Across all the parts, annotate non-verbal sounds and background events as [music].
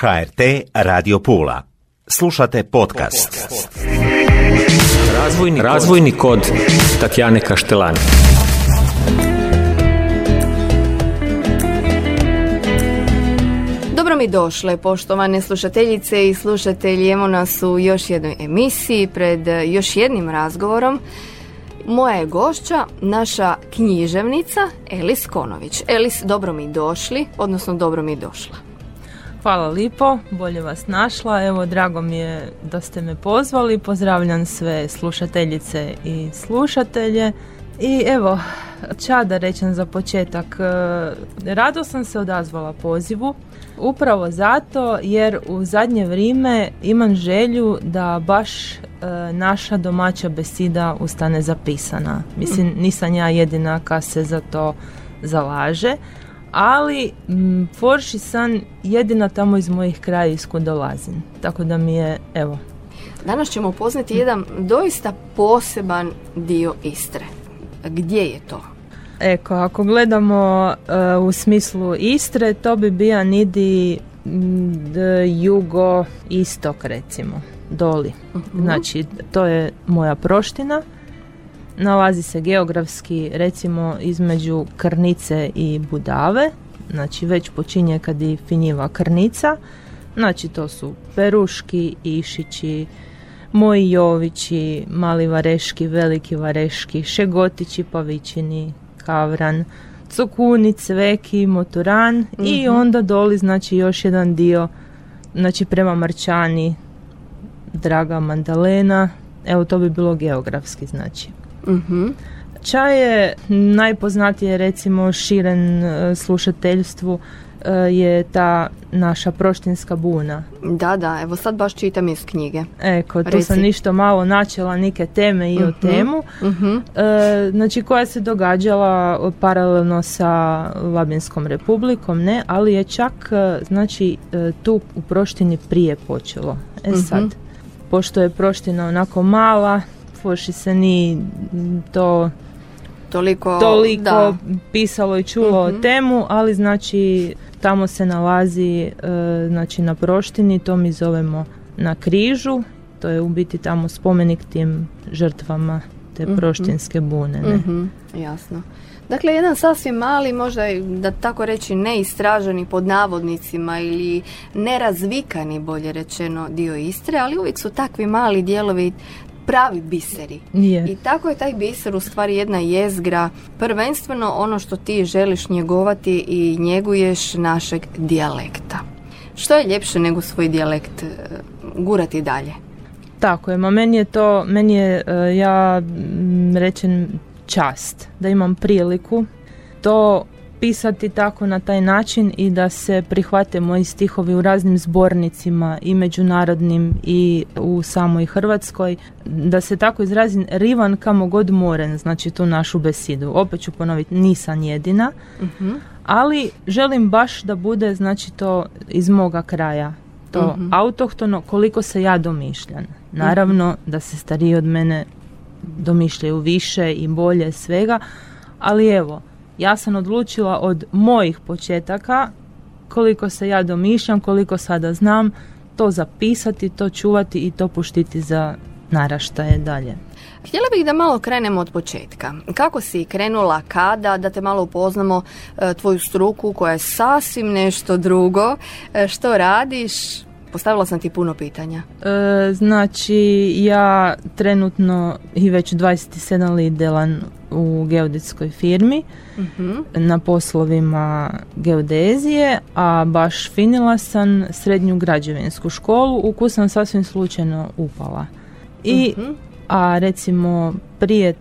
HRT Radio Pula. Slušate podcast. Razvojni, razvojni kod Tatjane Kaštelani. Dobro mi došle, poštovane slušateljice i slušatelji. Evo nas u još jednoj emisiji pred još jednim razgovorom. Moja je gošća, naša književnica Elis Konović. Elis, dobro mi došli, odnosno dobro mi došla. Hvala lipo, bolje vas našla. Evo, drago mi je da ste me pozvali. Pozdravljam sve slušateljice i slušatelje. I evo, ča da rečem za početak. E, rado sam se odazvala pozivu. Upravo zato jer u zadnje vrijeme imam želju da baš e, naša domaća besida ustane zapisana. Mislim, nisam ja jedina ka se za to zalaže ali m, Forši san jedina tamo iz mojih kraja iskud dolazim. Tako da mi je, evo. Danas ćemo upoznati jedan doista poseban dio Istre. Gdje je to? Eko, ako gledamo e, u smislu Istre, to bi bio nidi jugo istok recimo, doli. Mhm. Znači, to je moja proština nalazi se geografski recimo između Krnice i Budave, znači već počinje kad je finjiva Krnica, znači to su Peruški, Išići, Moji Jovići, Mali Vareški, Veliki Vareški, Šegotići, Pavićini, Kavran, Cokuni, Cveki, Moturan i Mhm. onda doli znači još jedan dio znači prema Marčani, Draga Mandalena, evo to bi bilo geografski znači. Mhm. Čaj je najpoznatije recimo širen e, slušateljstvu e, je ta naša proštinska buna. Da, da, evo sad baš čitam iz knjige. Eko, tu Reci. sam ništo malo načela neke teme i o Mhm. temu. Mhm. E, znači koja se događala paralelno sa Labinskom republikom, ne, ali je čak e, znači tu u Proštini prije počelo. E Mhm. sad, pošto je Proština onako mala, Foši se ni to Toliko, toliko da. pisalo i čulo Mhm. o temu, ali znači tamo se nalazi e, znači na Proštini, to mi zovemo na križu, to je u biti tamo spomenik tim žrtvama te Mhm. proštinske bune. Ne? Mhm, jasno. Dakle, jedan sasvim mali, možda da tako reći neistraženi pod navodnicima ili nerazvikani, bolje rečeno, dio Istre, ali uvijek su takvi mali dijelovi pravi biseri. I tako je taj biser u stvari jedna jezgra, prvenstveno ono što ti želiš njegovati i njeguješ našeg dijalekta. Što je ljepše nego svoj dijalekt e, gurati dalje? Tako je, ma meni je to, meni je, e, ja m, rečem, čast da imam priliku to pisati tako na taj način i da se prihvate moji stihovi u raznim zbornicima i međunarodnim i u samoj Hrvatskoj, da se tako izrazim rivan kamo god moren, znači tu našu besidu. Opet ću ponoviti, nisam jedina, Mhm. ali želim baš da bude znači to iz moga kraja to Mhm. autohtono koliko se ja domišljam naravno da se stariji od mene domišljaju više i bolje svega ali evo ja sam odlučila od mojih početaka koliko se ja domišljam koliko sada znam to zapisati to čuvati i to puštiti za naraštaje dalje Htjela bih da malo krenemo od početka. Kako si krenula, kada, da te malo upoznamo e, tvoju struku koja je sasvim nešto drugo. E, što radiš? Postavila sam ti puno pitanja. E, znači, ja trenutno i već 27 let delan u geodetskoj firmi Mhm. na poslovima geodezije, a baš finila sam srednju građevinsku školu u koju sam sasvim slučajno upala. I, Mhm. a recimo prije,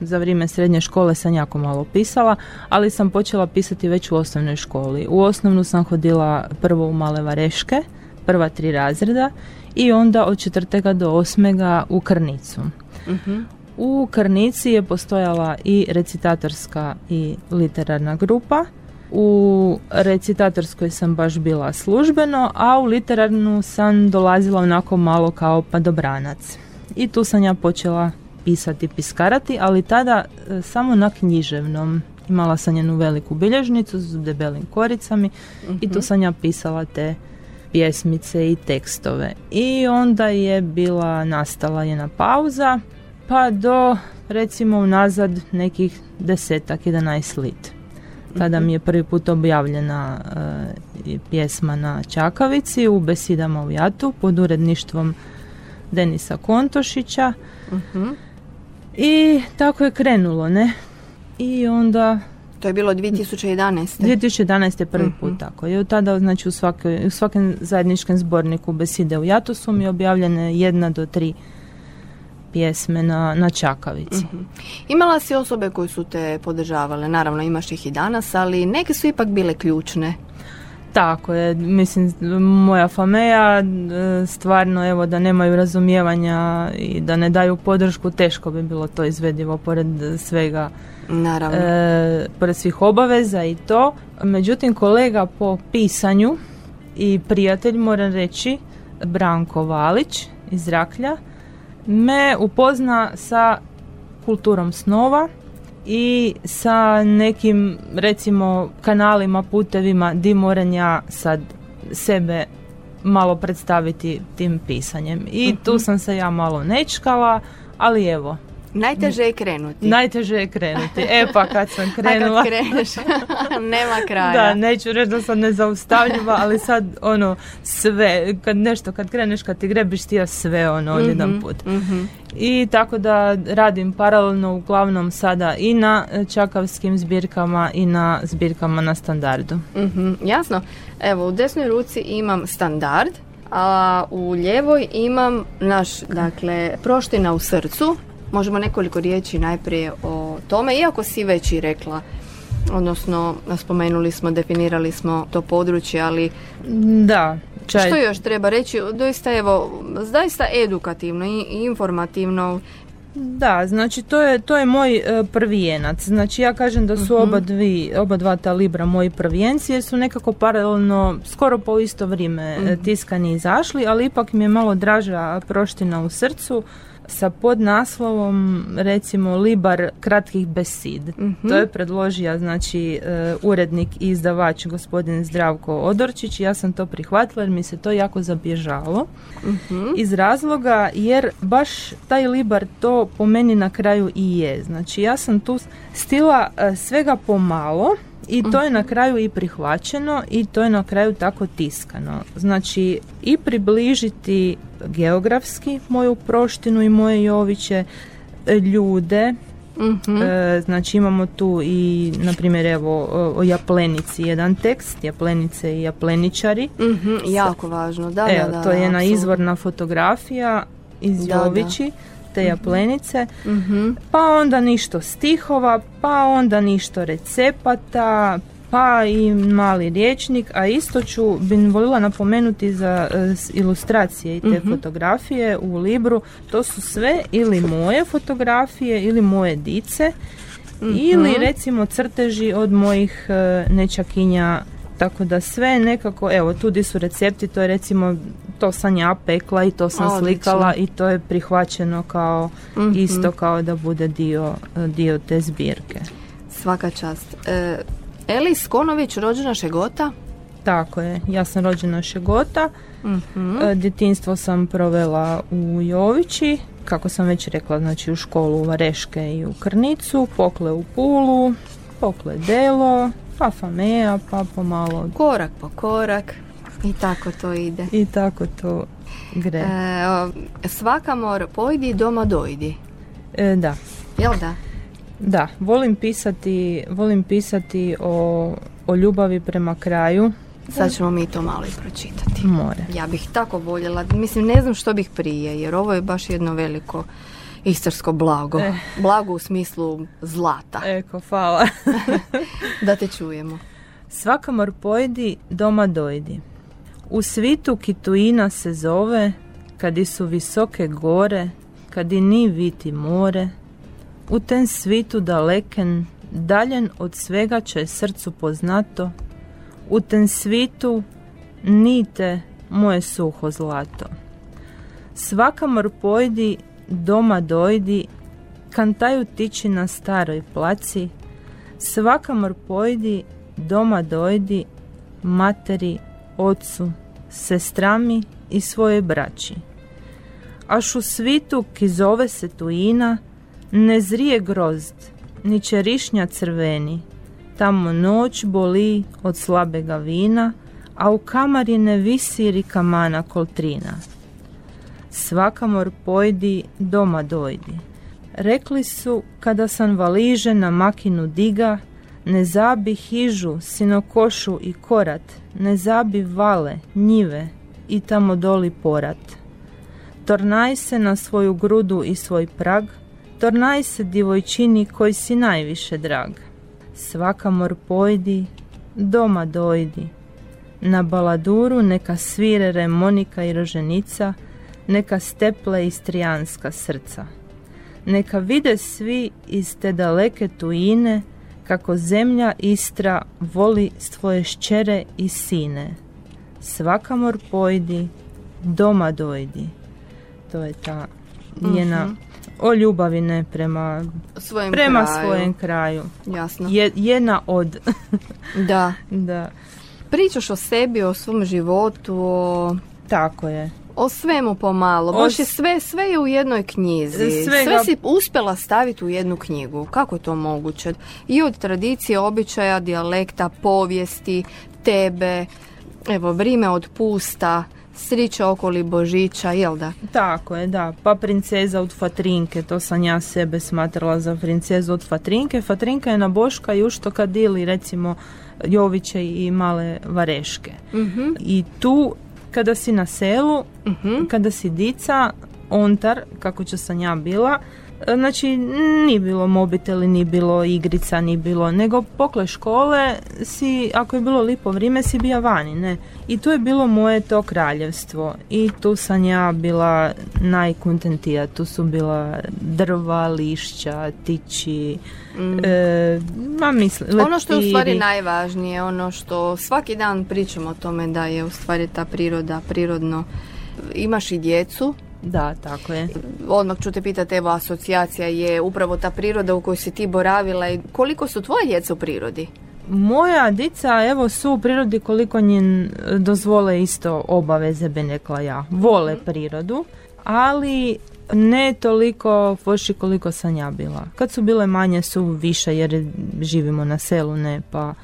za vrijeme srednje škole sam jako malo pisala, ali sam počela pisati već u osnovnoj školi. U osnovnu sam hodila prvo u Male Vareške, prva tri razreda i onda od četvrtega do osmega u Krnicu. Mhm. U Krnici je postojala i recitatorska i literarna grupa. U recitatorskoj sam baš bila službeno, a u literarnu sam dolazila onako malo kao padobranac. I tu sam ja počela pisati, piskarati, ali tada e, samo na književnom. Imala sam jednu veliku bilježnicu s debelim koricami i tu sam ja pisala te pjesmice i tekstove. I onda je bila nastala jedna pauza, pa do recimo unazad nekih desetak, 11 lit. Tada mi je prvi put objavljena e, pjesma na Čakavici u Besidama u Jatu pod uredništvom Denisa Kontošića. Mhm. I tako je krenulo, ne? I onda To je bilo 2011. 2011. je prvi put Mhm. tako. I od tada, znači, u, svake, u svakom zajedničkom zborniku Beside u Jatu su mi objavljene jedna do tri pjesme na, na Čakavici. Mhm. Imala si osobe koje su te podržavale, naravno imaš ih i danas, ali neke su ipak bile ključne. Tako je, mislim, moja fameja, e, stvarno, evo, da nemaju razumijevanja i da ne daju podršku, teško bi bilo to izvedivo pored svega, Naravno. e, pored svih obaveza i to. Međutim, kolega po pisanju i prijatelj, moram reći, Branko Valić iz Raklja, me upozna sa kulturom snova i sa nekim recimo kanalima, putevima di moram ja sad sebe malo predstaviti tim pisanjem. I tu sam se ja malo nečkala, ali evo, Najteže je krenuti. najteže je krenuti. E pa kad sam [laughs] A krenula... kad kreneš, [laughs] nema kraja. Da, neću reći da sam nezaustavljiva, ali sad ono sve, kad nešto, kad kreneš, kad ti grebiš ti ja sve ono odjedan put. Mhm. I tako da radim paralelno uglavnom sada i na čakavskim zbirkama i na zbirkama na standardu. Mhm, jasno. Evo, u desnoj ruci imam standard, a u ljevoj imam naš, dakle, proština u srcu. Možemo nekoliko riječi najprije o tome, iako si već i rekla, odnosno spomenuli smo, definirali smo to područje, ali Da, čaj. što još treba reći? Doista, evo, zaista edukativno i informativno. Da, znači to je, to je moj e, prvijenac. Znači ja kažem da su oba, dvi, oba dva ta libra moji prvijenci jer su nekako paralelno, skoro po isto vrijeme e, tiskani i izašli, ali ipak mi je malo draža proština u srcu sa podnaslovom recimo Libar kratkih besid. To je predložio znači e, urednik i izdavač gospodin Zdravko Odorčić. Ja sam to prihvatila jer mi se to jako zabježalo. Iz razloga jer baš taj Libar to po meni na kraju i je. Znači ja sam tu stila e, svega pomalo i to je na kraju i prihvaćeno i to je na kraju tako tiskano. Znači i približiti geografski moju proštinu i moje Joviće, e, ljude, Mhm. E, znači imamo tu i, na primjer, evo, o, o Japlenici jedan tekst, Japlenice i Japleničari. Mhm, jako važno, da, Evo, da, da. to je jedna izvorna fotografija iz Da, da. Jovići, te Japlenice. Mhm. Pa onda ništo stihova, pa onda ništo recepata, pa i mali riječnik, a isto ću bin volila napomenuti za e, s- ilustracije i te fotografije u Libru, to su sve ili moje fotografije ili moje dice ili recimo crteži od mojih e, nečakinja tako da sve nekako, evo tu di su recepti, to je recimo, to sam ja pekla i to sam Odlično. slikala i to je prihvaćeno kao isto kao da bude dio, dio te zbirke. Svaka čast. E, Elis Konović, rođena Šegota. Tako je, ja sam rođena Šegota, Mhm. e, djetinstvo sam provela u Jovići, kako sam već rekla, znači u školu u Vareške i u Krnicu, pokle u Pulu, pokle Delo, pa Famea, pa pomalo Korak po korak. I tako to ide. i tako to gre. E, o, svakamor pojdi, doma dojdi. E, da, Jel da? da, volim pisati, volim pisati o, o ljubavi prema kraju, Sad ćemo mi to malo i pročitati. more. Ja bih tako voljela, mislim ne znam što bih prije, jer ovo je baš jedno veliko istarsko blago. Eh. Blago u smislu zlata. Eko, hvala. [laughs] Da te čujemo. Svakamor pojdi, doma dojdi. U svitu Kituina se zove, kadi su visoke gore, kadi ni viti more. U ten svitu daleken, daljen od svega će srcu poznato. U ten svitu nite moje suho zlato. Svakamor pojdi, doma dojdi, kantaju tiči na staroj placi, Svakamor pojdi, doma dojdi, materi, ocu, sestrami i svoje braći. Aš u svitu ki zove se tuina, ne zrije grozd, ni čerišnja crveni, tamo noć boli od slabega vina, a u kamari ne visi rikamana koltrina. Svaka mor pojdi, doma dojdi. Rekli su, kada sam valiže na makinu diga, ne zabi hižu, sinokošu i korat, ne zabi vale, njive i tamo doli porat. Tornaj se na svoju grudu i svoj prag, tornaj se divojčini koji si najviše drag. Svaka mor pojdi, doma dojdi. Na baladuru neka svire remonika i roženica, neka steple istrijanska srca. Neka vide svi iz te daleke tujine, kako zemlja Istra voli svoje šćere i sine. Svaka mor pojdi, doma dojdi. To je ta njena Mhm. o ljubavi ne prema, Svojim prema kraju. svojem kraju. Jasno. Je, jedna od. [laughs] Da. da, Pričaš o sebi, o svom životu, o, tako je. O svemu pomalo. Baš je sve, sve je u jednoj knjizi. Svega- Sve si uspjela staviti u jednu knjigu. Kako je to moguće? I od tradicije, običaja, dijalekta, povijesti, tebe, evo, vrime od pusta, srića okoli Božića, jel da? Tako je, da. Pa princeza od Fatrinke, to sam ja sebe smatrala za princezu od Fatrinke. Fatrinka je na Boška i ušto kad ili recimo Joviće i male vareške. Mhm, I tu kada si na selu, mhm. kada si dica, ontar, kako ću sam ja bila, znači ni bilo mobiteli, ni bilo igrica, ni bilo, nego pokle škole si, ako je bilo lipo vrijeme, si bija vani, ne. I tu je bilo moje to kraljevstvo i tu sam ja bila najkontentija, tu su bila drva, lišća, tići, e, ma mislim, Ono što je u stvari najvažnije, ono što svaki dan pričamo o tome da je u stvari ta priroda prirodno. Imaš i djecu, Da, tako je. odmah ću te pitati, evo asocijacija je upravo ta priroda u kojoj si ti boravila i koliko su tvoje djeca u prirodi? Moja dica, evo, su u prirodi koliko njen dozvole isto obaveze, bi rekla ja. Vole prirodu, ali ne toliko foši koliko sam ja bila. Kad su bile manje su više jer živimo na selu, ne pa...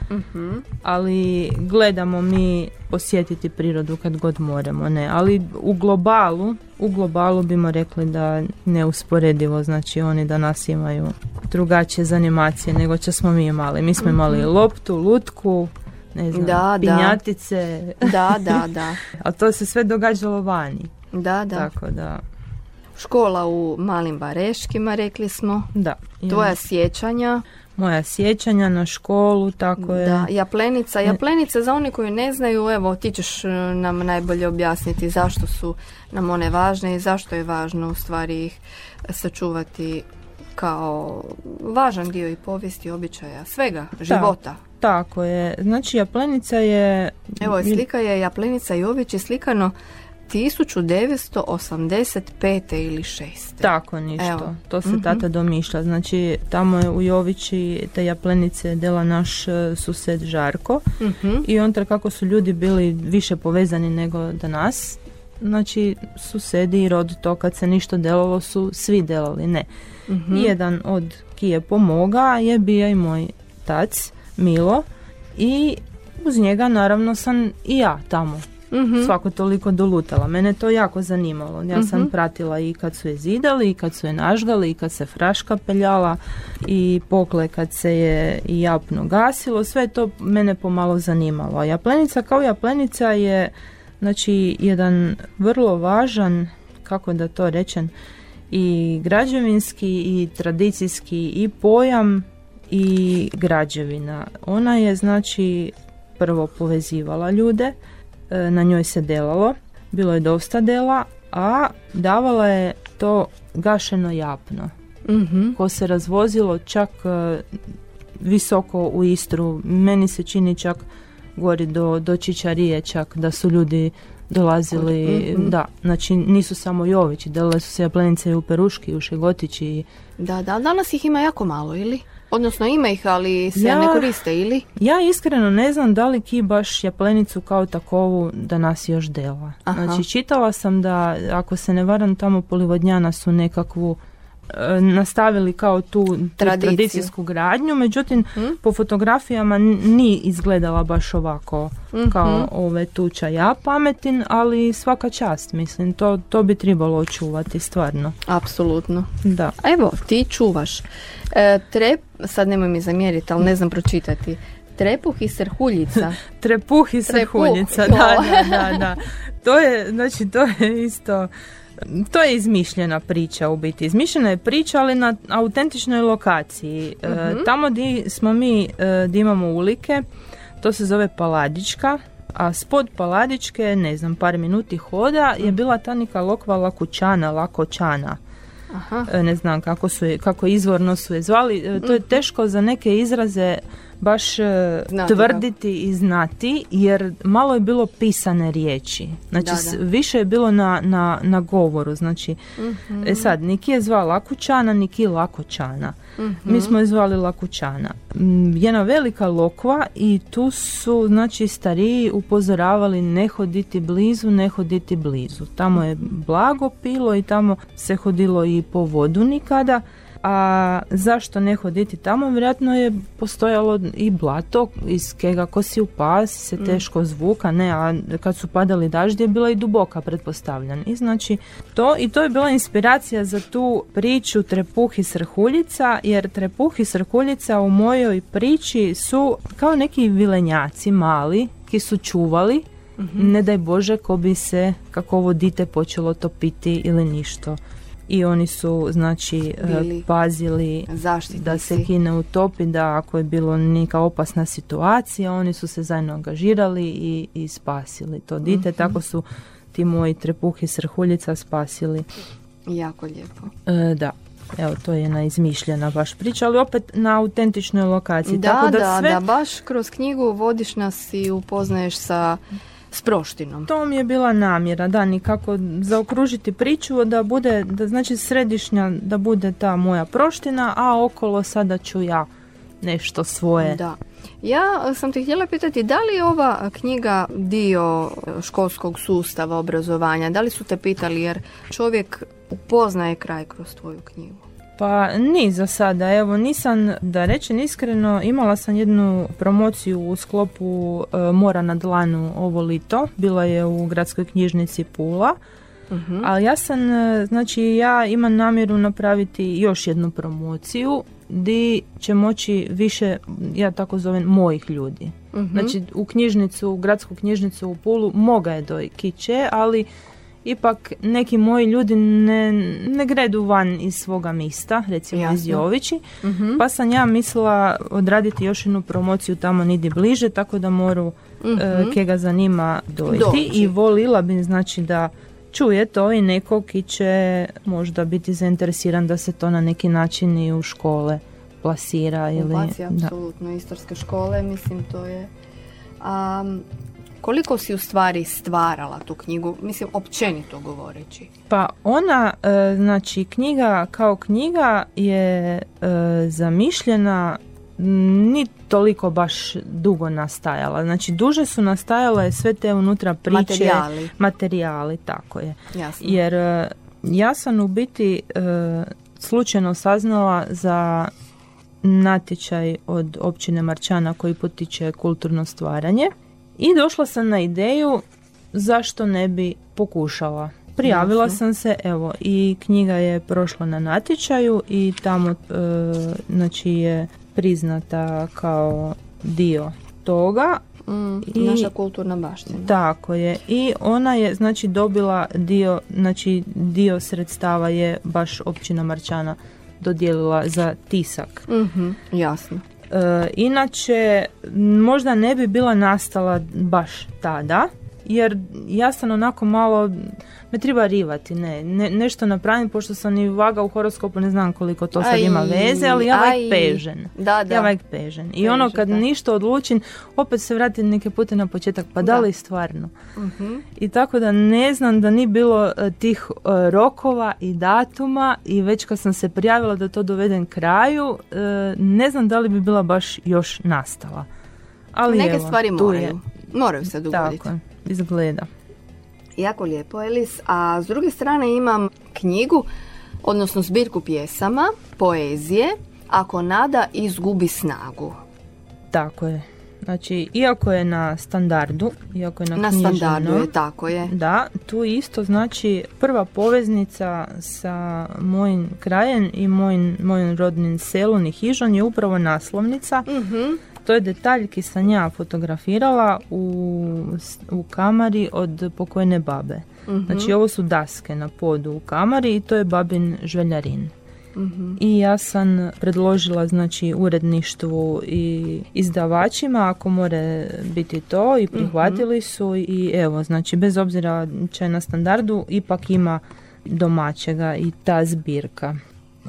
Ali gledamo mi posjetiti prirodu kad god moramo, ne. Ali u globalu, u globalu bimo rekli da neusporedivo, znači oni danas imaju drugačije zanimacije nego što smo mi imali. Mi smo imali loptu, lutku, ne znam, Da, da. pinjatice, Da, da, da. [laughs] a to se sve događalo vani. Da, da. Tako da, Škola u Malim Bareškima, rekli smo. da. Tvoja sjećanja, Moja sjećanja na školu, tako je. da, Japlenica. Japlenica, za one koji ne znaju, evo, ti ćeš e, nam najbolje objasniti zašto su nam one važne i zašto je važno u stvari ih sačuvati kao važan dio i povijesti, običaja, svega, života. Tako je. Znači, Japlenica je... Evo, slika je Japlenica Jović je slikano 1985. ili 6. Tako ništo. Evo. To se Mhm. tata domišlja. Znači, tamo je u Jovići te Japlenice dela naš e, sused Žarko. Mhm. I on kako su ljudi bili više povezani nego danas, znači susedi i rod to kad se ništa delalo su svi delali, ne. Mhm. Jedan od ki je pomoga je bio i moj tac Milo i uz njega naravno sam i ja tamo Mhm. svako toliko dolutala. Mene to jako zanimalo. Ja sam Mhm. pratila i kad su je zidali, i kad su je nažgali, i kad se fraška peljala, i pokle kad se je i japno gasilo. Sve to mene pomalo zanimalo. A Japlenica kao Japlenica je znači jedan vrlo važan, kako da to rečem, i građevinski i tradicijski i pojam i građevina. Ona je znači prvo povezivala ljude, na njoj se delalo, bilo je dosta dela, a davala je to gašeno japno, Mhm. ko se razvozilo čak e, visoko u Istru. Meni se čini čak gori do, do Čičarije čak da su ljudi dolazili, Mhm. da, znači nisu samo Jovići, delale su se japlenice i u Peruški, i u Šegotići, i Da, da, danas ih ima jako malo, ili? Odnosno ima ih, ali se Ja- ne koriste ili? Ja iskreno ne znam da li ki baš japlenicu kao takovu da nas još dela. Aha. Znači čitala sam da ako se ne varam tamo polivodnjana su nekakvu nastavili kao tu, tu tradicijsku gradnju, međutim Hm? po fotografijama n- nije izgledala baš ovako Mhm. kao ove tuča ja pametin, ali svaka čast, mislim, to, to bi trebalo očuvati stvarno. Apsolutno. Da. A Evo, ti čuvaš. E, trep, sad nemoj mi zamjeriti, ali ne znam pročitati. Trepuh i srhuljica. [laughs] Trepuh i Trepuh, srhuljica, to. da, da, da, da. To je, znači, to je isto, to je izmišljena priča u biti. Izmišljena je priča, ali na autentičnoj lokaciji. E, Mhm. tamo di smo mi, e, di imamo ulike, to se zove Paladička, a spod Paladičke, ne znam, par minuti hoda, Mhm. je bila ta neka lokva Lakućana, Lakoćana. Aha. E, ne znam kako su kako izvorno su je zvali, E, to je teško za neke izraze baš e, Znati tvrditi i znati, jer malo je bilo pisane riječi. Znači, Da, da. više je bilo na, na, na govoru. Znači, Mhm. e sad, Niki je zvao Lakućana, Niki Lakoćana. Mhm. Mi smo je zvali Lakućana. Mm, Jedna velika lokva i tu su, znači, stariji upozoravali ne hoditi blizu, ne hoditi blizu. Tamo je blago pilo i tamo se hodilo i po vodu nikada. A zašto ne hoditi tamo? Vjerojatno je postojalo i blato iz kega ko si upas se teško zvuka, ne, a kad su padali daždi je bila i duboka pretpostavljam. I znači to i to je bila inspiracija za tu priču Trepuh i Srhuljica, jer Trepuh i Srhuljica u mojoj priči su kao neki vilenjaci mali ki su čuvali ne daj Bože ko bi se kako ovo dite počelo topiti ili ništo. I oni su znači e, Bili pazili Zaštitnici. da se kine utopi, da ako je bilo neka opasna situacija, oni su se zajedno angažirali i, i spasili to dite. Tako su ti moji trepuh i srhuljica spasili. Jako lijepo. E, da, evo to je jedna izmišljena baš priča, ali opet na autentičnoj lokaciji. Da, Tako da, da, sve da, baš kroz knjigu vodiš nas i upoznaješ sa s proštinom. To mi je bila namjera, da, nikako zaokružiti priču, da bude, da znači središnja, da bude ta moja proština, a okolo sada ću ja nešto svoje. Da. Ja sam te htjela pitati, da li je ova knjiga dio školskog sustava obrazovanja? Da li su te pitali jer čovjek upoznaje kraj kroz tvoju knjigu? Pa ni za sada, evo nisam, da rečem iskreno, imala sam jednu promociju u sklopu e, Mora na dlanu ovo lito, bila je u gradskoj knjižnici Pula, Mhm. ali ja sam, e, znači ja imam namjeru napraviti još jednu promociju di će moći više, ja tako zovem, mojih ljudi. Mhm. Znači u knjižnicu, u gradsku knjižnicu u Pulu moga je do kiće, ali ipak neki moji ljudi ne, ne gredu van iz svoga mista, recimo iz Jasno. Jovići, Mhm. pa sam ja mislila odraditi još jednu promociju tamo nidi bliže, tako da moru e, ke ga zanima dojti Doći. i volila bi znači da čuje to i neko ki će možda biti zainteresiran da se to na neki način i u škole plasira ili Ubaci apsolutno istorske škole, mislim to je... A, koliko si u stvari stvarala tu knjigu, mislim općenito govoreći? Pa ona, e, znači knjiga kao knjiga je e, zamišljena ni toliko baš dugo nastajala. Znači duže su nastajale sve te unutra priče, Materijali. materijali, tako je. Jasno. Jer e, ja sam u biti e, slučajno saznala za natječaj od općine Marčana koji potiče kulturno stvaranje i došla sam na ideju zašto ne bi pokušala. Prijavila Jasno. sam se, evo, i knjiga je prošla na natječaju i tamo e, znači je priznata kao dio toga, Mm, I- naša kulturna baština. tako je. I ona je znači dobila dio, znači dio sredstava je baš općina Marčana dodijelila za tisak. Mhm, jasno. E, inače, možda ne bi bila nastala baš tada, jer ja sam onako malo me treba rivati, ne, ne nešto napravim, pošto sam i vaga u horoskopu, ne znam koliko to sad ima veze, ali ja vajk pežen. Da, da. Ja vajk pežen. I ono kad ništa odlučim, opet se vratim neke pute na početak, pa da, li stvarno? uh I tako da ne znam da ni bilo e, tih e, rokova i datuma i već kad sam se prijavila da to dovedem kraju, e, ne znam da li bi bila baš još nastala. Ali Neke evo, stvari moraju. Je. Moraju se dogoditi. Tako, izgleda. Jako lijepo, Elis. A s druge strane imam knjigu, odnosno zbirku pjesama, poezije, Ako nada izgubi snagu. Tako je. Znači, iako je na standardu, iako je na, na standardu je, tako je. Da, tu isto znači prva poveznica sa mojim krajem i mojim, mojim rodnim selom i Hižon je upravo naslovnica. uh To je detalj ki sam ja fotografirala u, u kamari od pokojne babe. uh Znači, ovo su daske na podu u kamari i to je babin žveljarin. I ja sam predložila znači uredništvu i izdavačima ako more biti to i prihvatili su i evo znači bez obzira će na standardu ipak ima domaćega i ta zbirka.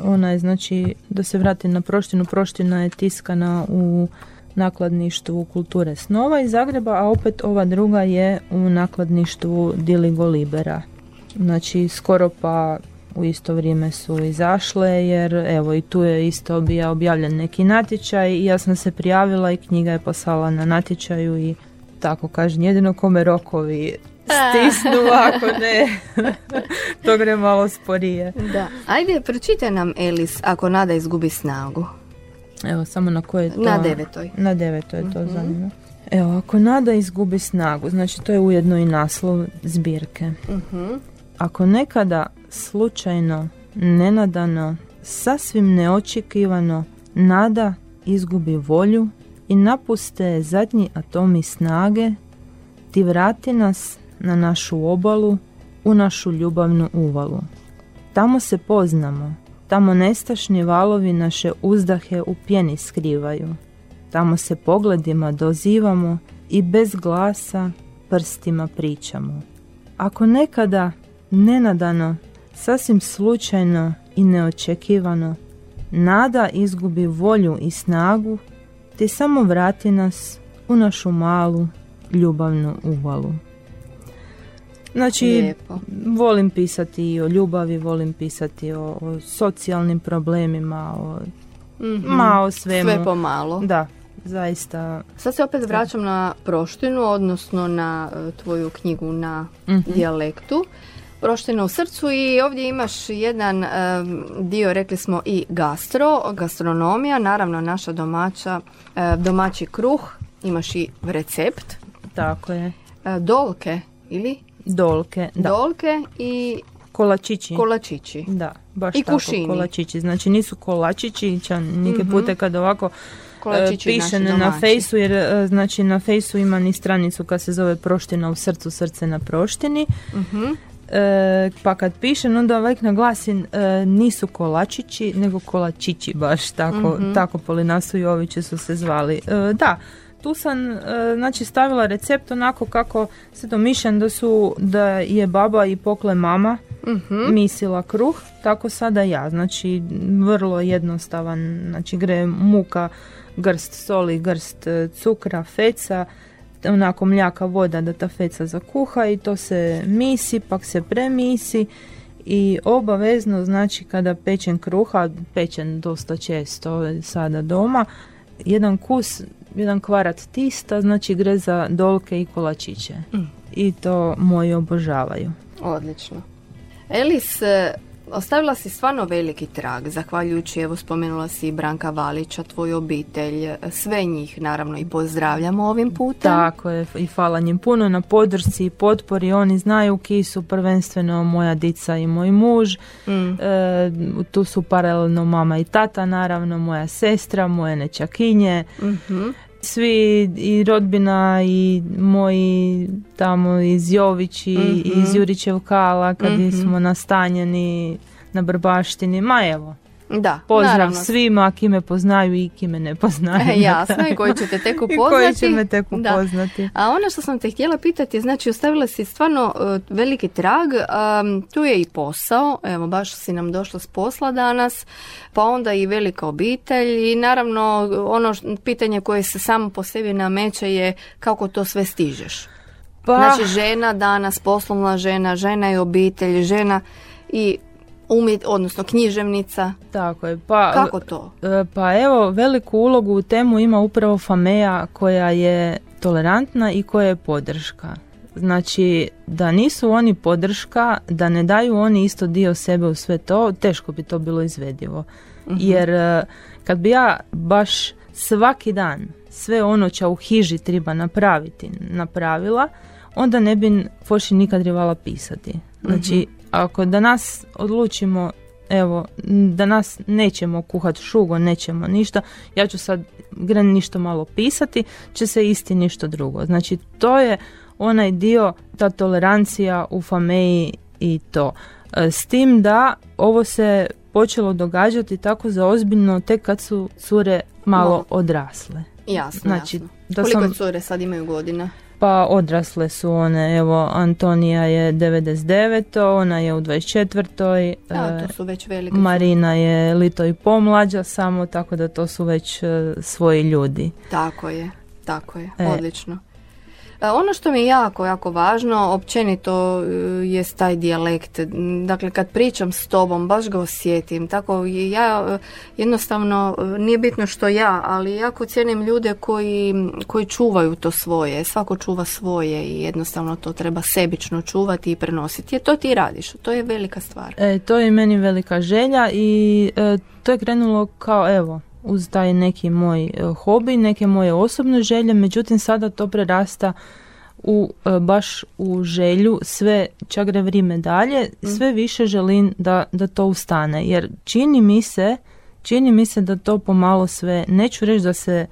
Ona je znači da se vrati na proštinu, proština je tiskana u nakladništvu kulture snova iz Zagreba, a opet ova druga je u nakladništvu Diligo Libera. Znači skoro pa u isto vrijeme su izašle jer evo i tu je isto bio objavljen neki natječaj i ja sam se prijavila i knjiga je poslala na natječaju i tako kažem jedino kome rokovi stisnu ako ne [laughs] to gre malo sporije da. ajde pročitaj nam Elis ako nada izgubi snagu evo samo na koje to na devetoj. Na devetoj je to mm zanima Evo, ako nada izgubi snagu, znači to je ujedno i naslov zbirke. uh Ako nekada slučajno, nenadano, sasvim neočekivano, nada izgubi volju i napuste zadnji atomi snage, ti vrati nas na našu obalu, u našu ljubavnu uvalu. Tamo se poznamo, tamo nestašni valovi naše uzdahe u pjeni skrivaju. Tamo se pogledima dozivamo i bez glasa prstima pričamo. Ako nekada nenadano Sasvim slučajno i neočekivano, nada izgubi volju i snagu, te samo vrati nas u našu malu ljubavnu uvalu. Znači, volim pisati i o ljubavi, volim pisati o, socijalnim problemima, o, mm ma o svemu. Sve pomalo. Da, zaista. Sad se opet vraćam na proštinu, odnosno na e, tvoju knjigu na mm dijalektu proština u srcu i ovdje imaš jedan dio, rekli smo i gastro, gastronomija, naravno naša domaća, domaći kruh, imaš i recept. Tako je. dolke ili? Dolke, da. Dolke i Kolačići. Kolačići. Da, baš I tako, kušini. kolačići. Znači nisu kolačići, neke mm pute kad ovako piše na fejsu, jer e, znači na fejsu ima ni stranicu kad se zove proština u srcu, srce na proštini. uh E, pa kad pišem onda uvijek naglasim e, nisu kolačići nego kolačići baš tako, mm-hmm. tako Polinasu Joviće su se zvali. E, da, tu sam e, znači stavila recept onako kako se domišljam da su da je baba i pokle mama mm misila kruh, tako sada ja. Znači vrlo jednostavan, znači gre muka, grst soli, grst cukra, feca, onako mljaka voda da ta feca zakuha i to se misi, pak se premisi i obavezno znači kada pečem kruha, pečem dosta često sada doma, jedan kus, jedan kvarat tista, znači gre za dolke i kolačiće. Mm. I to moji obožavaju. Odlično. Elis, Ostavila si stvarno veliki trag, zahvaljujući, evo spomenula si Branka Valića, tvoju obitelj, sve njih naravno i pozdravljamo ovim putem. Tako je i hvala njim puno na podršci i potpori, oni znaju ki su prvenstveno moja dica i moj muž, mm. e, tu su paralelno mama i tata naravno, moja sestra, moje nečakinje, mm svi i rodbina i moji tamo iz Jovići i iz. Jurićev kala kad mm smo nastanjeni na Brbaštini, ma evo. Da, Pozdrav naravno. svima, kime poznaju i kime ne poznaju. [laughs] E, jasno, i koji ćete tek [laughs] I upoznati. koji će me tek Da. upoznati. A ono što sam te htjela pitati je, znači ostavila si stvarno e, veliki trag, am, tu je i posao, evo baš si nam došla s posla danas, pa onda i velika obitelj i naravno ono š- pitanje koje se samo po sebi nameće je kako to sve stižeš. Pa, Znači žena danas, poslovna žena, žena i obitelj, žena i umjet, odnosno književnica, tako je. Pa, kako to? E, Pa evo, veliku ulogu u temu ima upravo Fameja koja je tolerantna i koja je podrška. Znači, da nisu oni podrška, da ne daju oni isto dio sebe u sve to, teško bi to bilo izvedivo. Jer e, kad bi ja baš svaki dan sve ono čo u hiži treba napraviti, napravila, onda ne bi Foši nikad rivala pisati. Znači, ako danas odlučimo evo, n- da nas nećemo kuhat šugo, nećemo ništa, ja ću sad gren ništo malo pisati, će se isti ništa drugo. Znači, to je onaj dio, ta tolerancija u fameji i to. E, S tim da ovo se počelo događati tako zaozbiljno tek kad su cure malo Malo. odrasle. Jasno, Znači, jasno. da Koliko sam- cure sad imaju godina? Pa odrasle su one, evo Antonija je 99. ona je u 24. Da, e, to su već velike Marina je lito i pomlađa samo, tako da to su već e, svoji ljudi. Tako je, tako je, E. odlično. E, Ono što mi je jako, jako važno, općenito e, je taj dijalekt. Dakle, kad pričam s tobom, baš ga osjetim. Tako, ja e, jednostavno, nije bitno što ja, ali jako cijenim ljude koji, koji čuvaju to svoje. Svako čuva svoje i jednostavno to treba sebično čuvati i prenositi. Jer to ti radiš, to je velika stvar. E, to je meni velika želja i e, to je krenulo kao evo, uz taj neki moj e, hobi, neke moje osobne želje, međutim sada to prerasta u e, baš u želju sve čak gre vrijeme dalje, sve više želim da, da to ustane, jer čini mi se čini mi se da to pomalo sve, neću reći da se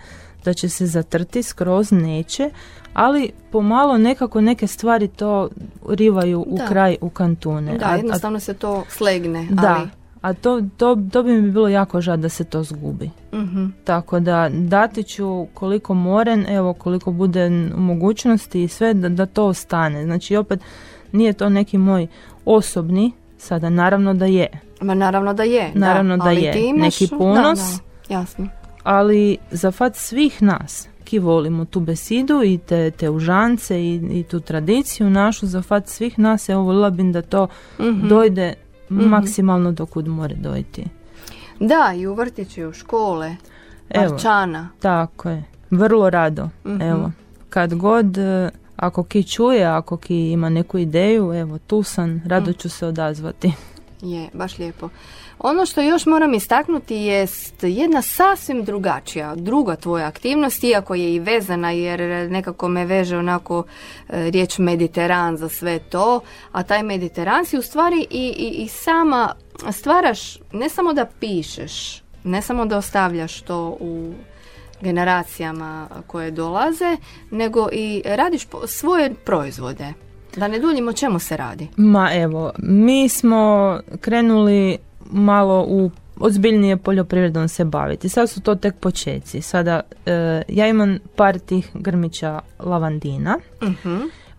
da će se zatrti skroz neće, ali pomalo nekako neke stvari to rivaju u Da. kraj u kantune. Da, A- a jednostavno se to slegne. da, Ali, a to, to, to bi mi bilo jako žal da se to zgubi. Mhm. Tako da dati ću koliko moren, evo koliko bude u mogućnosti i sve da, da to ostane. Znači opet nije to neki moj osobni, sada naravno da je, Ma naravno da je. Naravno da ali je. ti imaš, Neki ponos. Da, da, jasno. ali za fat svih nas ki volimo tu besidu i te, te užance i, i tu tradiciju našu, za fat svih nas evo volila bi da to Mhm. dojde maksimalno do kud more dojti. Da, i u vrtiću, i u škole, Evo. parčana. Tako je, vrlo rado. Mhm. Evo, kad god, e, ako ki čuje, ako ki ima neku ideju, evo, tu sam, rado ću se odazvati. Je, baš lijepo. Ono što još moram istaknuti jest jedna sasvim drugačija, druga tvoja aktivnost, iako je i vezana jer nekako me veže onako e, riječ Mediteran za sve to, a taj Mediteran si u stvari i, i, i sama stvaraš, ne samo da pišeš, ne samo da ostavljaš to u generacijama koje dolaze, nego i radiš svoje proizvode. Da ne duljimo čemu se radi. Ma evo, mi smo krenuli malo u ozbiljnije poljoprivredom se baviti. Sad su to tek počeci. Sada e, ja imam par tih grmića lavandina. Mhm.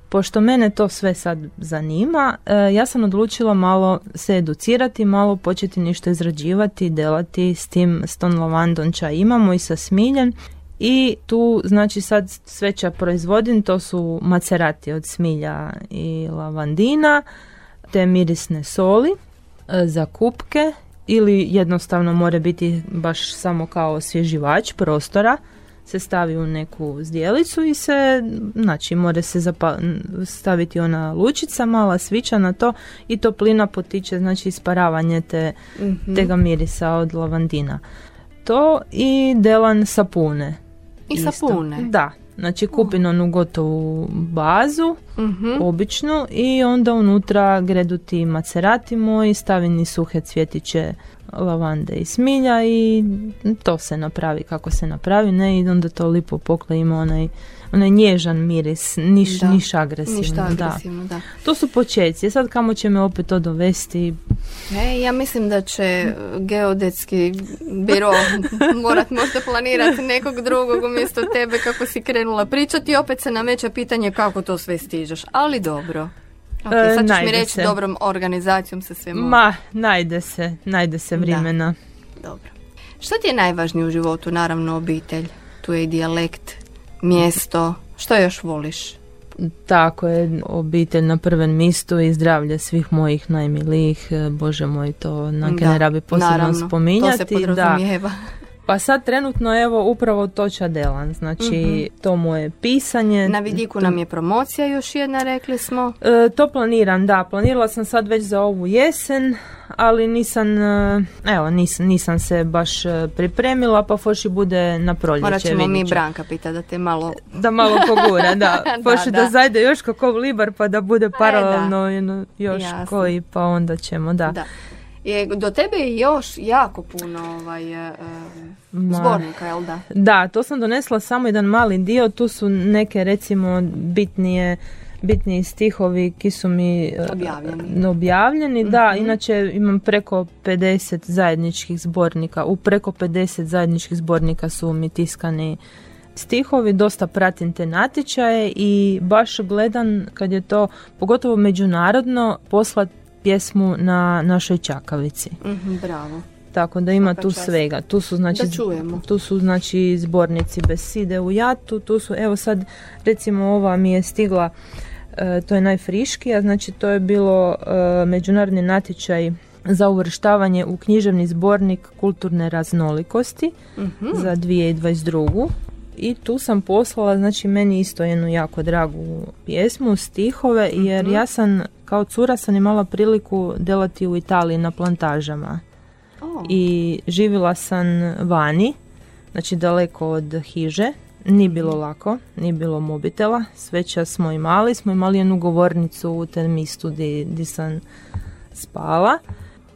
Pošto mene to sve sad zanima, e, ja sam odlučila malo se educirati, malo početi nešto izrađivati, delati s tim s tom lavandom ča imamo i sa smiljem. I tu znači sad sve ča proizvodim, to su macerati od smilja i lavandina, te mirisne soli za kupke ili jednostavno mora biti baš samo kao osvježivač prostora se stavi u neku zdjelicu i se, znači, mora se zapa- staviti ona lučica, mala svića na to i toplina potiče, znači, isparavanje te, Mhm. tega mirisa od lavandina. To i delan sapune. I isto. sapune. Da, znači kupim onu gotovu bazu, Mhm. običnu, i onda unutra gredu ti macerati moji, stavim i suhe cvjetiće lavande i smilja i to se napravi kako se napravi, ne, i onda to lipo pokle ima onaj onaj nježan miris, niš, Da. niš agresivno. Ništa da. agresivno, da. To su počeci. Sad kamo će me opet to dovesti? E, ja mislim da će geodetski biro [laughs] morat možda planirati nekog drugog umjesto tebe kako si krenula pričati i opet se nameće pitanje kako to sve stižeš. Ali dobro. Ok, E, sad ćeš mi najde reći se. dobrom organizacijom se sve. Ma, najde se, najde se vremena. Dobro. Što ti je najvažnije u životu? Naravno obitelj. Tu je i dijalekt, mjesto. Što još voliš? Tako je, obitelj na prvom mjestu i zdravlje svih mojih najmilijih. E, Bože moj, to na ne rabi posebno naravno, To se spominjati. da. Pa sad trenutno evo upravo to Delan, znači to moje pisanje. Na vidiku nam je promocija još jedna, rekli smo. E, to planiram, da, planirala sam sad već za ovu jesen, ali nisam, e, evo, nisam, nisam se baš e, pripremila, pa foši bude na proljeće. Morat ćemo mi. Branka pitati da te malo... Da malo pogura, da. [laughs] Da, Foši da, da. zajde još kako libar, pa da bude paralelno jedno još Jasno. koji, pa onda ćemo, da. Je, do tebe je još jako puno ovaj, e, Ma. zbornika, jel da? Da, to sam donesla samo jedan mali dio, tu su neke recimo bitnije bitniji stihovi ki su mi e, Objavljeni. objavljeni, da, Mhm. inače imam preko 50 zajedničkih zbornika, u preko 50 zajedničkih zbornika su mi tiskani stihovi, dosta pratim te natječaje i baš gledam kad je to, pogotovo međunarodno, poslat pjesmu na našoj čakavici. Mhm, bravo. Tako da ima Svaka tu čast. svega. Tu su znači Da čujemo. tu su znači zbornici Beside u Jatu, tu su evo sad recimo ova mi je stigla e, to je najfriškija, znači to je bilo e, međunarodni natječaj za uvrštavanje u književni zbornik kulturne raznolikosti Mhm. za 2022. I tu sam poslala, znači meni isto jednu jako dragu pjesmu, stihove, jer Mhm. ja sam kao cura sam imala priliku delati u Italiji na plantažama O, i živjela sam vani, znači daleko od hiže. Nije bilo lako, nije bilo mobitela, sve čas smo imali, smo imali jednu govornicu u tem mistu di, di sam spala.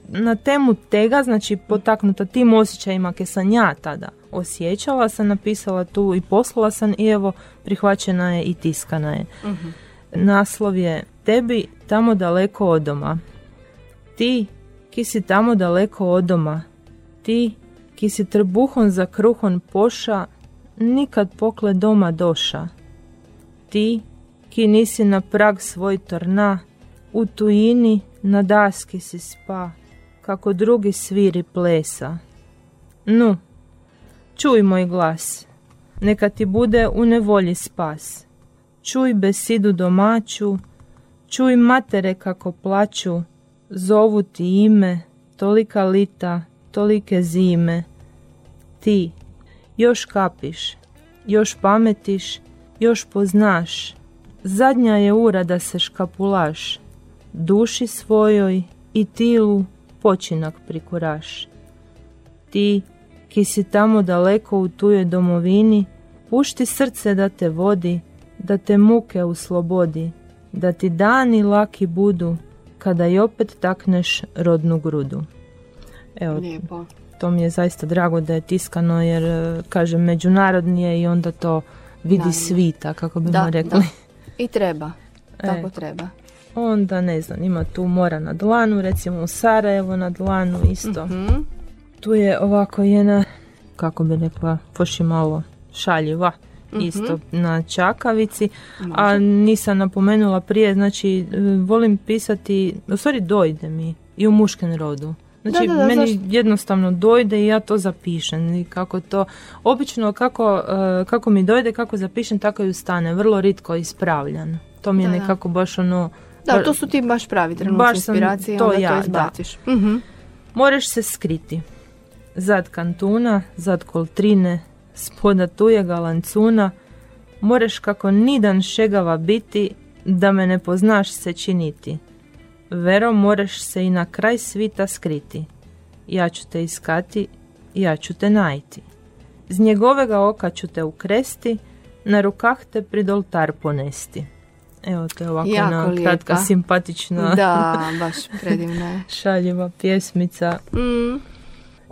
Na temu tega, znači potaknuta tim osjećajima ke sam ja tada osjećala, sam napisala tu i poslala sam i evo prihvaćena je i tiskana je. mhm. Naslov je Tebi tamo daleko od doma. Ti, ki si tamo daleko od doma. Ti, ki si trbuhom za kruhom poša, nikad pokle doma doša. Ti, ki nisi na prag svoj torna, u tujini na daski si spa, kako drugi sviri plesa. Nu, čuj moj glas, neka ti bude u nevolji spas. Čuj besidu domaću, čuj matere kako plaću, zovu ti ime, tolika lita, tolike zime. Ti, još kapiš, još pametiš, još poznaš, zadnja je ura da se škapulaš, duši svojoj i tilu počinak prikuraš. Ti, ki si tamo daleko u tujoj domovini, pušti srce da te vodi, da te muke uslobodi, da ti dani laki budu, kada i opet takneš rodnu grudu. Evo, Lijepo. to mi je zaista drago da je tiskano jer, e, kažem, međunarodni je i onda to vidi Naravno. svita, kako bismo Da, rekli. da. I treba. Tako E. treba. Onda, ne znam, ima tu mora na dlanu, recimo u Sarajevo na dlanu isto. Mhm. Tu je ovako jedna, kako bi rekla, poši malo šaljiva, isto na čakavici, a nisam napomenula prije, znači e, volim pisati, u stvari dojde mi i u muškem rodu. Znači Da, da, da, meni zašto? jednostavno dojde i ja to zapišem i kako to, obično kako, e, kako mi dojde, kako zapišem, tako i ustane, vrlo ritko ispravljan. To mi je Da, da. nekako baš ono... Da, ba- to su ti baš pravi trenuci inspiracije, to onda ja, to da. izbaciš. Mhm. Moreš se skriti. Zad kantuna, zad koltrine, spoda tujega lancuna, moreš kako nidan šegava biti, da me ne poznaš se činiti. Vero, moreš se i na kraj svita skriti. Ja ću te iskati, ja ću te najti. Z njegovega oka ću te ukresti, na rukah te pred oltar ponesti. Evo, to je ovako Jako kratka, lijepa. simpatična, Da, [laughs] baš predivno je. šaljiva pjesmica. Mm,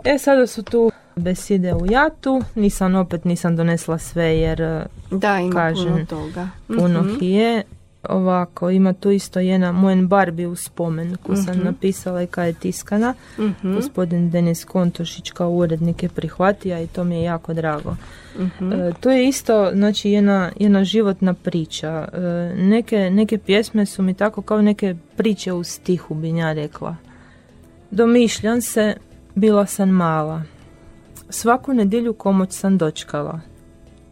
E, sada su tu beside u jatu, nisam opet nisam donesla sve jer e, Da, ima Kažem, puno toga. puno Mhm. je. Ovako, ima tu isto jedna mojen Barbie u spomen koju sam Mhm. napisala i kada je tiskana. Mhm. Gospodin Denis Kontošić kao urednik je prihvatio i to mi je jako drago. Mhm. E, to je isto znači jedna, jedna životna priča. E, neke, neke pjesme su mi tako kao neke priče u stihu bi ja rekla. Domišljam se, bila sam mala. Svaku nedjelju komoć sam dočkala.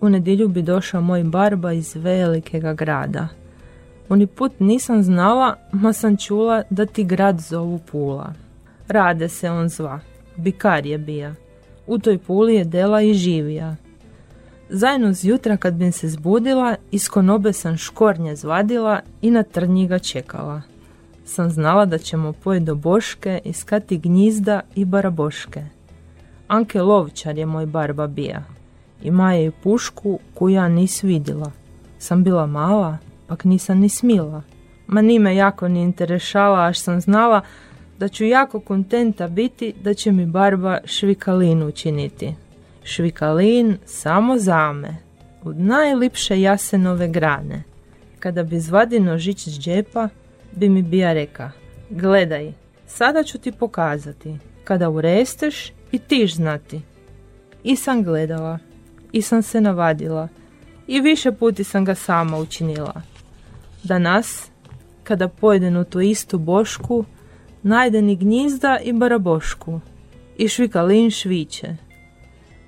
U nedjelju bi došao moj barba iz velikega grada. Oni put nisam znala, ma sam čula da ti grad zovu Pula. Rade se on zva, bikar je bija. U toj Puli je dela i živija. Zajedno zjutra kad bi se zbudila, iz konobe sam škornje zvadila i na trnji ga čekala. Sam znala da ćemo pojet do Boške, iskati gnjizda i baraboške. Anke Lovčar je moj barba bija. Ima je i pušku koju ja nis vidjela. Sam bila mala, pak nisam ni smila. Ma ni me jako ni interešala, až sam znala da ću jako kontenta biti da će mi barba švikalin učiniti. Švikalin samo za me, od najlipše jasenove grane. Kada bi zvadi nožić s džepa, bi mi bija reka, gledaj, sada ću ti pokazati, kada uresteš i tiš znati. I sam gledala, i sam se navadila, i više puti sam ga sama učinila. Danas, kada pojedem u tu istu bošku, najde ni gnjizda i barabošku, i švikalin šviće.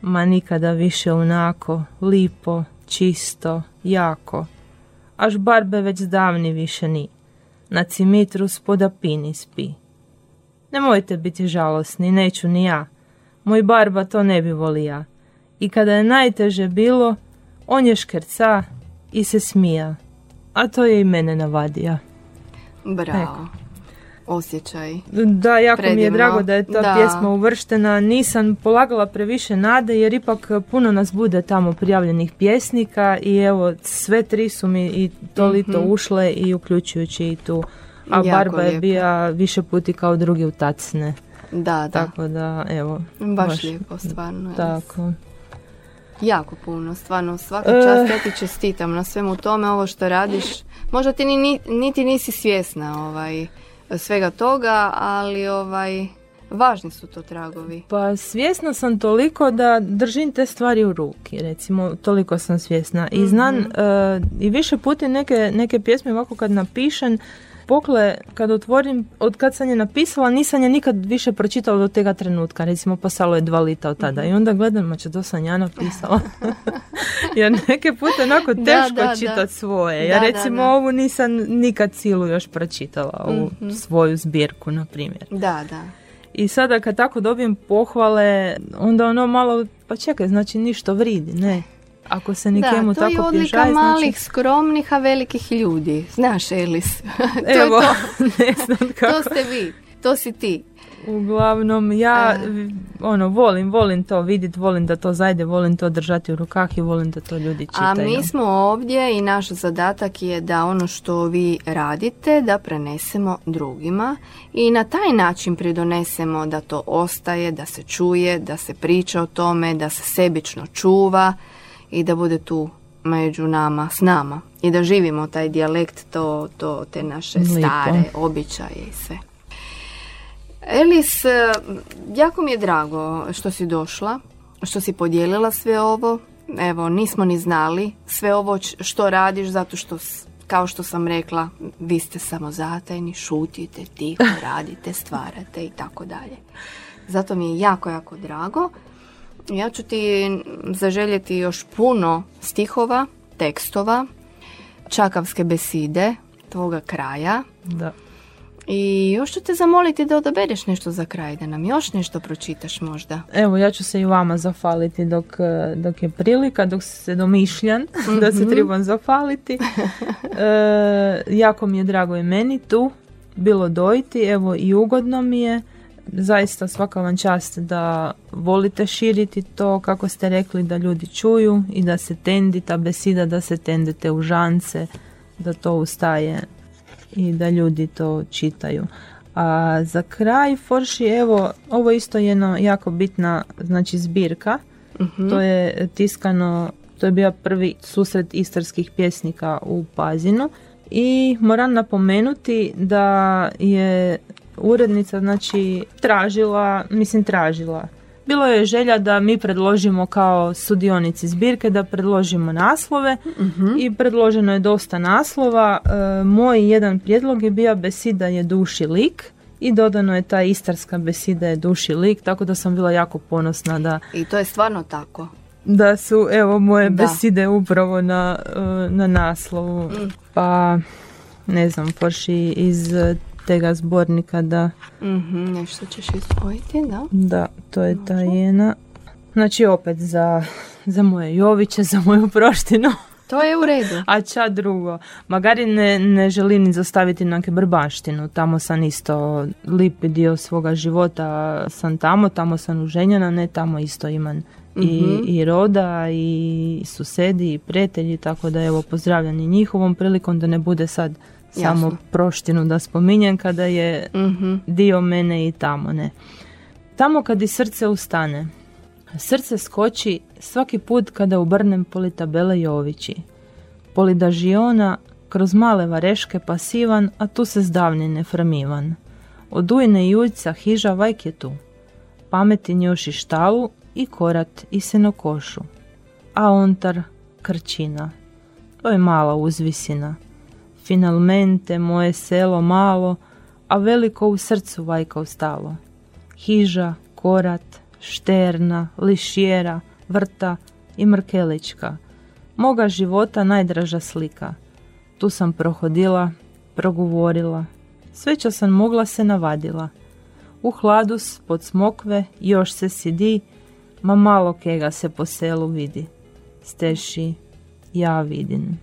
Ma nikada više onako, lipo, čisto, jako. Až barbe već davni više ni. Na cimitru spoda pini spi. Nemojte biti žalosni, neću ni ja. Moj barba to ne bi volija. I kada je najteže bilo, on je škerca i se smija. A to je i mene navadija. Bravo. Osjećaj. Da, jako mi je Predivno. drago da je ta Da. pjesma uvrštena. Nisam polagala previše nade jer ipak puno nas bude tamo prijavljenih pjesnika i evo sve tri su mi i tolito ušle i uključujući i tu. A. Jako Barba je lijepo. bija više puti kao drugi u tacne. Da, da. Tako da, evo. Baš lijepo, stvarno. Tako. Jako puno, stvarno. Svaka Eh. čast, ja ti čestitam na svemu tome, ovo što radiš. Možda ti ni, ni- niti nisi svjesna ovaj, svega toga, ali ovaj, važni su to tragovi. Pa svjesna sam toliko da držim te stvari u ruki, recimo, toliko sam svjesna. I znam, Mhm. e, i više puti neke, neke pjesme ovako kad napišem, pokle, kad otvorim, od kad sam je napisala, nisam je nikad više pročitala do tega trenutka. Recimo, pasalo je dva lita od tada. I onda gledam, ma će to sam ja napisala. [laughs] Jer neke pute onako Da, teško da, da. čitat svoje. Ja Da, da, recimo da. ovu nisam nikad cilu još pročitala, ovu Mhm. svoju zbirku, na primjer. Da, da. I sada kad tako dobijem pohvale, onda ono malo, pa čekaj, znači ništa vridi, ne. Ako se nikemu da, to je tako odlika pježaj, malih, znači... skromnih, a velikih ljudi. Znaš, Elis. [laughs] to je Evo, to. [laughs] ne znam kako. To ste vi. To si ti. Uglavnom, ja v- ono, volim, volim to vidjeti, volim da to zajde, volim to držati u rukah i volim da to ljudi A čitaju. mi smo ovdje i naš zadatak je da ono što vi radite da prenesemo drugima i na taj način pridonesemo da to ostaje, da se čuje, da se priča o tome, da se sebično čuva i da bude tu među nama, s nama i da živimo taj dijalekt, to, to te naše stare običaje i sve. Elis, jako mi je drago što si došla, što si podijelila sve ovo. Evo, nismo ni znali sve ovo što radiš, zato što, kao što sam rekla, vi ste samozatajni, šutite, tiho, [laughs] radite, stvarate i tako dalje. Zato mi je jako, jako drago. Ja ću ti zaželjeti još puno stihova, tekstova, čakavske beside, tvoga kraja, Da. i još ću te zamoliti da odabereš nešto za kraj, da nam još nešto pročitaš možda. Evo, ja ću se i vama zafaliti dok, e, dok je prilika, dok se domišljam [laughs] da Mhm. se trebam zafaliti. E, jako mi je drago i meni tu bilo dojiti, evo i ugodno mi je. Zaista svaka vam čast da volite širiti to, kako ste rekli, da ljudi čuju i da se tendi ta besida, da se tendite u žance, da to ustaje i da ljudi to čitaju. A za kraj Forši, evo, ovo isto jedna jako bitna znači zbirka. Mhm. To je tiskano, to je bio prvi susret istarskih pjesnika u Pazinu. I moram napomenuti da je urednica znači tražila, mislim tražila. Bilo je želja da mi predložimo kao sudionici zbirke da predložimo naslove i predloženo je dosta naslova. E, moj jedan prijedlog je bio besida je duši lik i dodano je ta istarska besida je duši lik, tako da sam bila jako ponosna da, I to je stvarno tako. da su evo moje Da. beside upravo na, e, na naslovu. Pa ne znam, Porši iz tega zbornika da Mhm, nešto ćeš izdvojiti, da? Da, to je ta jedna. Znači opet za, za moje Joviće, za moju proštinu. [laughs] To je u redu. A ča drugo? Magari ne, ne želim ni zastaviti na brbaštinu. Tamo sam isto lipi dio svoga života sam tamo, tamo sam uženjena, ne tamo isto imam i, Mhm. i roda i susedi i prijatelji, tako da evo pozdravljam i njihovom prilikom da ne bude sad samo Jasno. proštinu da spominjem kada je Mhm. dio mene i tamo ne. Tamo kad i srce ustane, srce skoči svaki put kada ubrnem poli tabele Jovići. Poli dažiona, kroz male vareške pasivan, a tu se zdavni neframivan. Od ujne i ujca hiža vajk je tu. Pameti njoši štalu i korat i senokošu. A ontar krčina. To je mala uzvisina. Finalmente moje selo malo, a veliko u srcu vajka ostalo. Hiža, korat, šterna, lišjera, vrta i mrkelička. Moga života najdraža slika. Tu sam prohodila, progovorila. Sve čo sam mogla se navadila. U hladu pod smokve još se sidi, ma malo kega se po selu vidi. Steši, ja vidim.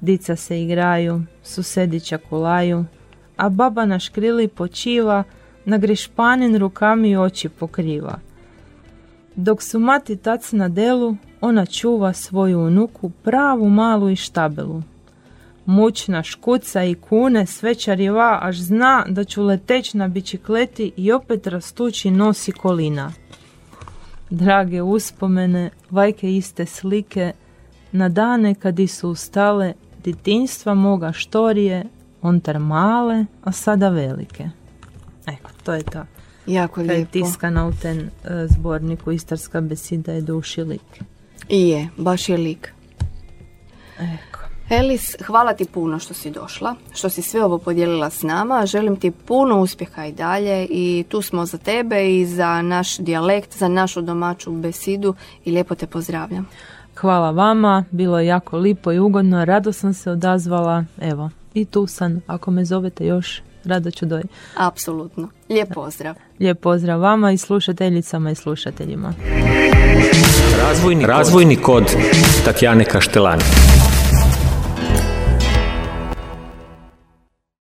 Dica se igraju, susedi čakulaju, a baba na škrili počiva, na grišpanin rukami oči pokriva. Dok su mati tac na delu, ona čuva svoju unuku pravu malu i štabelu. Mučna škuca i kune svečariva až zna da ću leteć na bičikleti i opet rastući nosi kolina. Drage uspomene, vajke iste slike, na dane kad su ustale, ditinjstva moga štorije, ontar male, a sada velike. Eko, to je ta. Jako Kad je lijepo. tiskana u ten e, zborniku Istarska besida je duši lik. I je, baš je lik. Eko. Elis, hvala ti puno što si došla, što si sve ovo podijelila s nama. Želim ti puno uspjeha i dalje i tu smo za tebe i za naš dijalekt, za našu domaću besidu i lijepo te pozdravljam. Hvala vama, bilo je jako lipo i ugodno, rado sam se odazvala, evo, i tu sam, ako me zovete još, rado ću doći. Apsolutno. Lijep pozdrav. Lijep pozdrav vama i slušateljicama i slušateljima. Razvojni, Razvojni kod Tatjane Kaštelani.